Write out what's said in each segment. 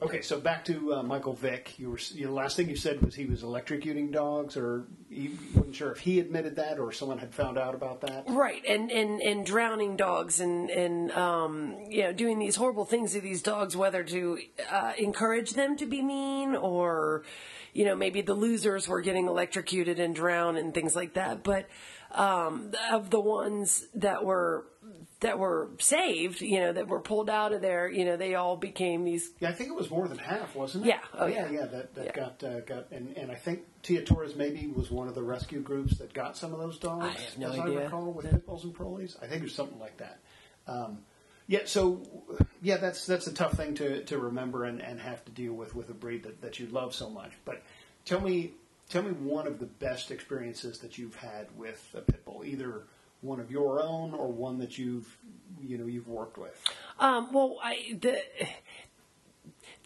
Okay, so back to uh, Michael Vick. You were the last thing you said was he was electrocuting dogs, or you wasn't sure if he admitted that or someone had found out about that. Right, and and, and drowning dogs and and um, you know doing these horrible things to these dogs, whether to uh, encourage them to be mean or you know maybe the losers were getting electrocuted and drowned and things like that. But um, of the ones that were that were saved, you know, that were pulled out of there, you know, they all became these. Yeah, I think it was more than half, wasn't it? Yeah, oh, yeah, yeah. yeah. That, that Yeah. got uh, got, and, and I think Tia Torres maybe was one of the rescue groups that got some of those dogs. I have no as idea. I recall, with pit bulls and parolees. I think it was something like that. Um, yeah, so yeah, that's that's a tough thing to, to remember and, and have to deal with with a breed that, that you love so much. But tell me tell me one of the best experiences that you've had with a pit bull, either one of your own or one that you've you know you've worked with. Um, well, I the.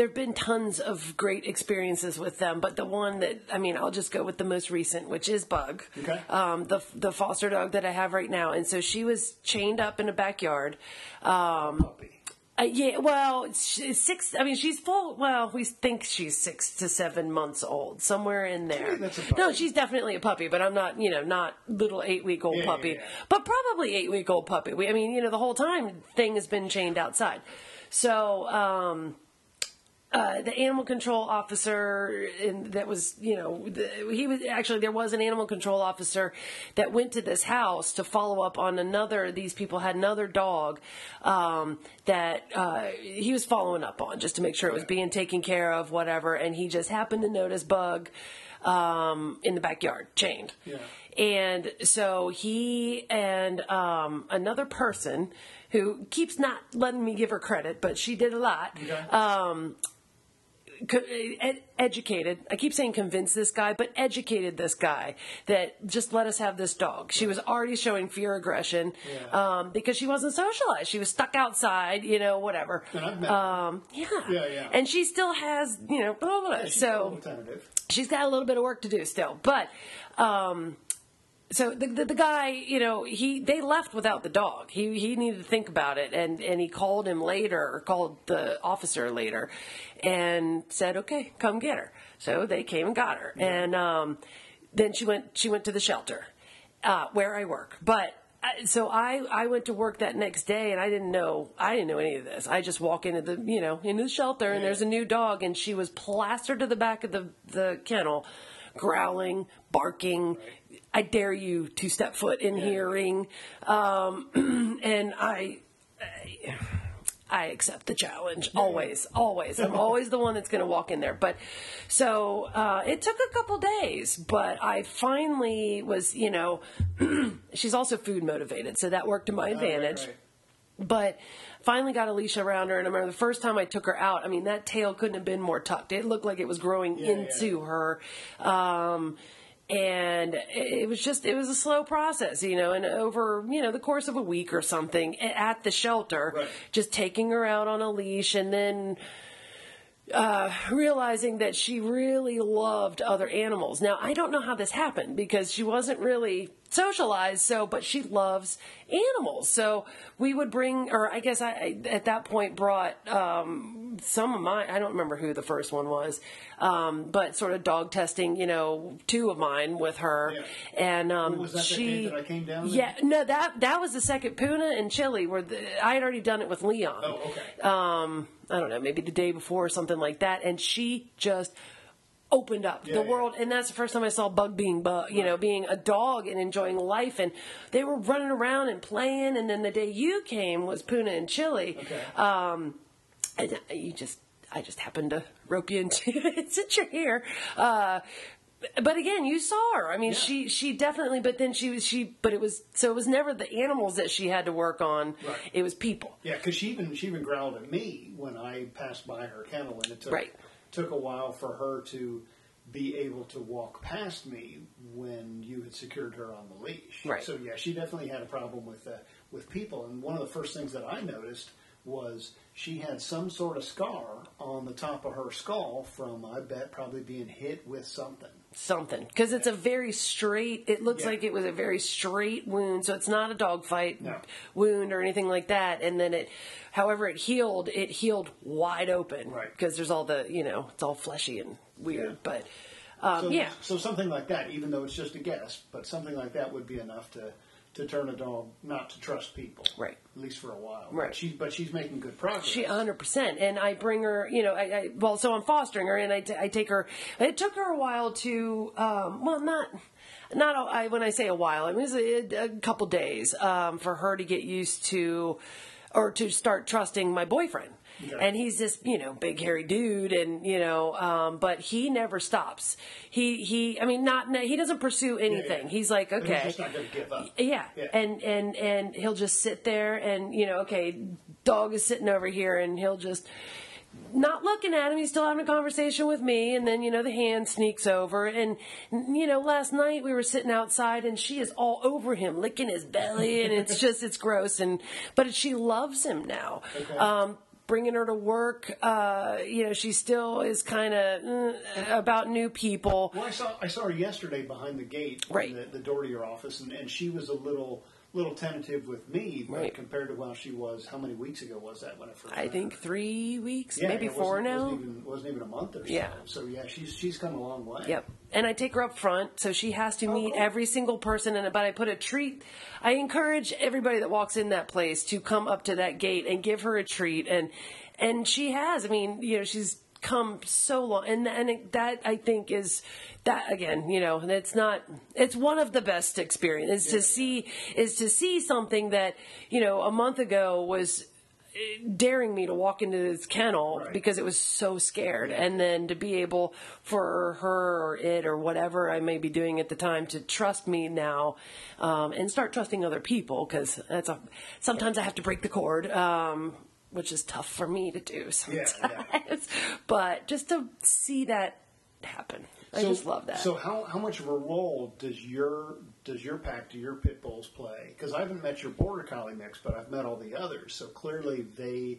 There have been tons of great experiences with them, but the one that I mean, I'll just go with the most recent, which is Bug, Okay. um, the the foster dog that I have right now. And so she was chained up in a backyard. Um, Puppy. Uh, yeah, well, she's six. I mean, she's full. Well, we think she's six to seven months old, somewhere in there. me, that's a puppy. no, she's definitely a puppy, but I'm not. You know, not little eight week old Yeah, puppy, yeah, yeah. but probably eight week old puppy. We, I mean, you know, the whole time thing has been chained outside. So, um, uh, the animal control officer in, that was, you know, the, he was actually there was an animal control officer that went to this house to follow up on another. These people had another dog um, that uh, he was following up on just to make sure it was being taken care of, whatever. And he just happened to notice Bug um, in the backyard, chained. Yeah. And so he and um, another person who keeps not letting me give her credit, but she did a lot. Okay. Um, educated. I keep saying convince this guy, but educated this guy that just let us have this dog. She was already showing fear aggression Yeah. um, because she wasn't socialized. She was stuck outside, you know, whatever. Um, yeah. Yeah, yeah. And she still has, you know, blah, blah, blah. She's so she's got a little bit of work to do still. But um, so the, the the guy, you know, he they left without the dog. He he needed to think about it, and and he called him later, or called the officer later, and said, "Okay, come get her." So they came and got her, and um, then she went she went to the shelter uh, where I work, but. I- So I, I went to work that next day and I didn't know I didn't know any of this. I just walk into the you know into the shelter and there's a new dog and she was plastered to the back of the the kennel, growling, barking. I dare you to step foot in hearing, um, and I, I I accept the challenge always, always. I'm always the one that's going to walk in there. But so uh, it took a couple days, but I finally was, you know, she's also food motivated, so that worked to my advantage. right. But finally got a leash around her, and I remember the first time I took her out. I mean, that tail couldn't have been more tucked. It looked like it was growing Yeah, into her. Um, and it was just it was a slow process you know and over you know the course of a week or something at the shelter Right. just taking her out on a leash and then uh, realizing that she really loved other animals. Now, I don't know how this happened because she wasn't really socialized, so, but she loves animals. So we would bring, or I guess I, I at that point brought um, some of my, I don't remember who the first one was, um, but sort of dog testing, you know, two of mine with her. Yeah. And um, Was that she, that I came down? yeah, no, that that was the second Puna and Chili. Where the, I had already done it with Leon Oh, okay. um, I don't know, maybe the day before or something like that, and she just opened up Yeah, the yeah. world, and that's the first time I saw Bug being Bug, you know, being a dog and enjoying life, and they were running around and playing, and then the day you came was Puna and Chili, Okay. um, you just, I just happened to rope you into it since you're here. Uh, but again, you saw her. I mean, Yeah. she she definitely. But then she was she. But it was so it was never the animals that she had to work on. Right. It was people. Yeah, because she even she even growled at me when I passed by her kennel, and it took Right. took a while for her to be able to walk past me when you had secured her on the leash. Right. So yeah, she definitely had a problem with uh, with people, and one of the first things that I noticed was she had some sort of scar on the top of her skull from, I bet, probably being hit with something. something because it's a very straight it looks Yeah. like it was a very straight wound so it's not a dog fight No. wound or anything like that and then it however it healed it healed wide open Right. because there's all the you know it's all fleshy and weird Yeah. but um, So, yeah so something like that, even though it's just a guess, but something like that would be enough to, to turn a dog not to trust people. Right. At least for a while. Right. But, she, but she's making good progress. She 100%. And I bring her, you know, I, I well, so I'm fostering her and I, t- I take her, it took her a while to, um, well, not, not, a, I, when I say a while, it was a, a couple days, um, for her to get used to, or to start trusting my boyfriend. Okay. And he's this, you know, big hairy dude, and you know, um, but he never stops. He he, I mean, not he doesn't pursue anything. yeah. He's like, okay, He's just not to give up. yeah. Yeah. And and and he'll just sit there and you know, okay, dog is sitting over here and he'll just not looking at him, he's still having a conversation with me and then you know the hand sneaks over and you know last night we were sitting outside and she is all over him licking his belly and it's just it's gross and but she loves him now. Okay. Um bringing her to work uh you know she still is kind of about new people. Well, I saw I saw her yesterday behind the gate, Right. the, the door to your office, and, and she was a little little tentative with me, but Right. compared to how she was, how many weeks ago was that when I first? I think 3 weeks, Yeah, maybe 4 wasn't, now. Wasn't even, wasn't even a month or so. Yeah. So yeah, she's she's come a long way. Yep. And I take her up front, so she has to oh, meet Oh, cool. every single person. And but I put a treat. I encourage everybody that walks in that place to come up to that gate and give her a treat. And and she has. I mean, you know, she's come so long, and and it, that I think is that again. You know, it's not. It's one of the best experiences is to see is to see something that you know a month ago was daring me to walk into this kennel Right. because it was so scared and then to be able for her or it or whatever i may be doing at the time to trust me now um, and start trusting other people because that's a sometimes i have to break the cord um, which is tough for me to do sometimes yeah. but just to see that happen i just love that So how, how much of a role does your does your pack do your pit bulls play? Because I haven't met your border collie mix, but I've met all the others. So clearly they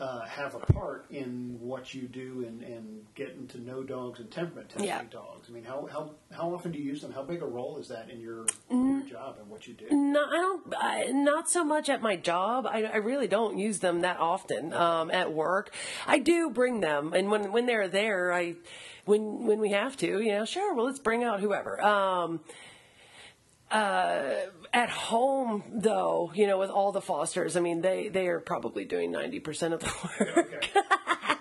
uh, have a part in what you do and, and getting to know dogs and temperament testing Yeah. dogs. I mean, how, how how often do you use them? How big a role is that in your, in your job and what you do? No, I don't. I, not so much at my job. I, I really don't use them that often um, at work. I do bring them, and when when they're there, I when when we have to, you know, sure. Well, let's bring out whoever. Um, uh, at home, though, you know, with all the fosters, I mean, they they are probably doing ninety percent of the work.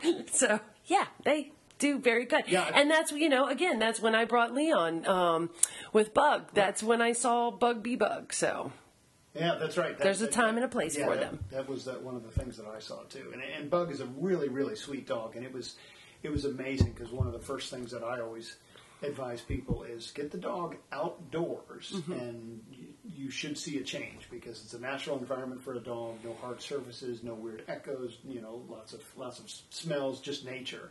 Okay. so yeah, they do very good. Yeah. And that's you know again that's when I brought Leon um, with Bug. That's when I saw Bug be Bug. So Yeah, that's right. That- There's a that- time and a place yeah, for that- them. That was that one of the things that I saw too. And, and Bug is a really really sweet dog, and it was it was amazing because one of the first things that I always advise people is get the dog outdoors, Mm-hmm. and you, you should see a change because it's a natural environment for a dog. No hard surfaces, no weird echoes. You know, lots of lots of smells, just nature.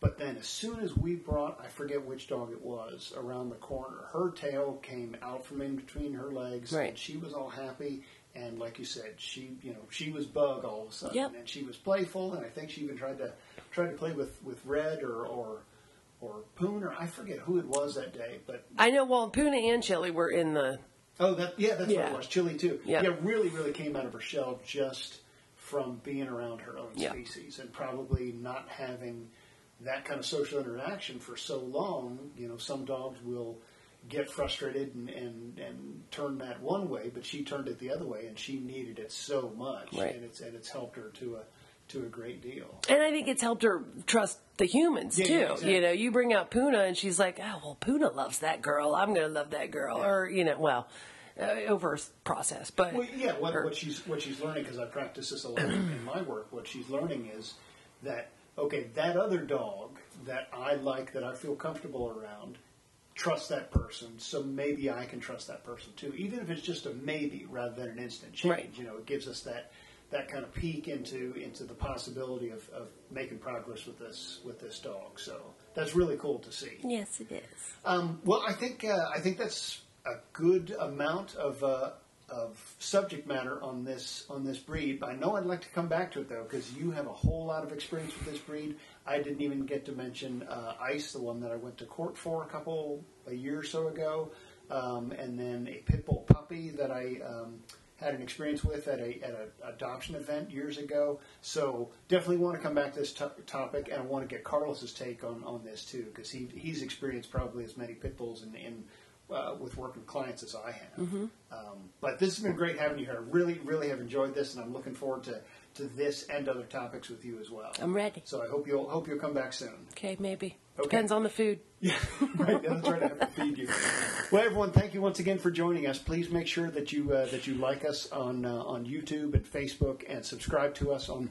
But then, as soon as we brought, I forget which dog it was, around the corner, her tail came out from in between her legs, Right. and she was all happy. And like you said, she, you know, she was bug all of a sudden, Yep. and she was playful. And I think she even tried to tried to play with with Red or or or Poon or I forget who it was that day. But I know. Well, Puna and Chili were in the oh, that yeah, that's what Yeah. it was. Chili too. Yeah. really, really came out of her shell just from being around her own Yeah. species and probably not having that kind of social interaction for so long. You know, some dogs will get frustrated and, and, and turn that one way, but she turned it the other way, and she needed it so much, Right. and it's and it's helped her to a to a great deal. And I think it's helped her trust the humans Yeah, too. yeah, exactly. You know, you bring out Puna and she's like, "Oh, well, Puna loves that girl. I'm going to love that girl." Yeah. Or you know, well, uh, over a process, but Well, yeah, what, or- what she's what she's learning because I practice this a lot in my work. What she's learning is that okay, that other dog that I like, that I feel comfortable around, trust that person. So maybe I can trust that person too, even if it's just a maybe rather than an instant change. Right. You know, it gives us that that kind of peek into into the possibility of, of making progress with this with this dog. So that's really cool to see. yes, it is. Um, well, I think uh, I think that's a good amount of uh, of subject matter on this on this breed. I know I'd like to come back to it though because you have a whole lot of experience with this breed. I didn't even get to mention uh, Ice, the one that I went to court for a couple a year or so ago, um, and then a pit bull puppy that I. Um, had an experience with at a at an adoption event years ago. So definitely want to come back to this to- topic, and I want to get Carlos's take on, on this too, because he he's experienced probably as many pit bulls in, in uh, with working with clients as I have. Um, but this has been great having you here. I really really have enjoyed this, and I'm looking forward to, to this and other topics with you as well. I'm ready. So I hope you'll hope you'll come back soon. Okay, maybe. Okay. Depends on the food. Yeah, right. That's right. I have to feed you. Well, everyone, thank you once again for joining us. Please make sure that you uh, that you like us on uh, on YouTube and Facebook, and subscribe to us on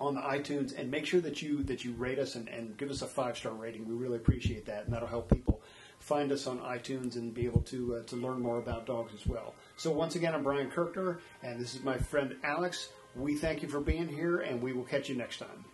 on the iTunes, and make sure that you that you rate us and, and give us a five star rating. We really appreciate that, and that'll help people find us on iTunes and be able to uh, to learn more about dogs as well. So once again, I'm Brian Kirkner, and this is my friend Alex. We thank you for being here, and we will catch you next time.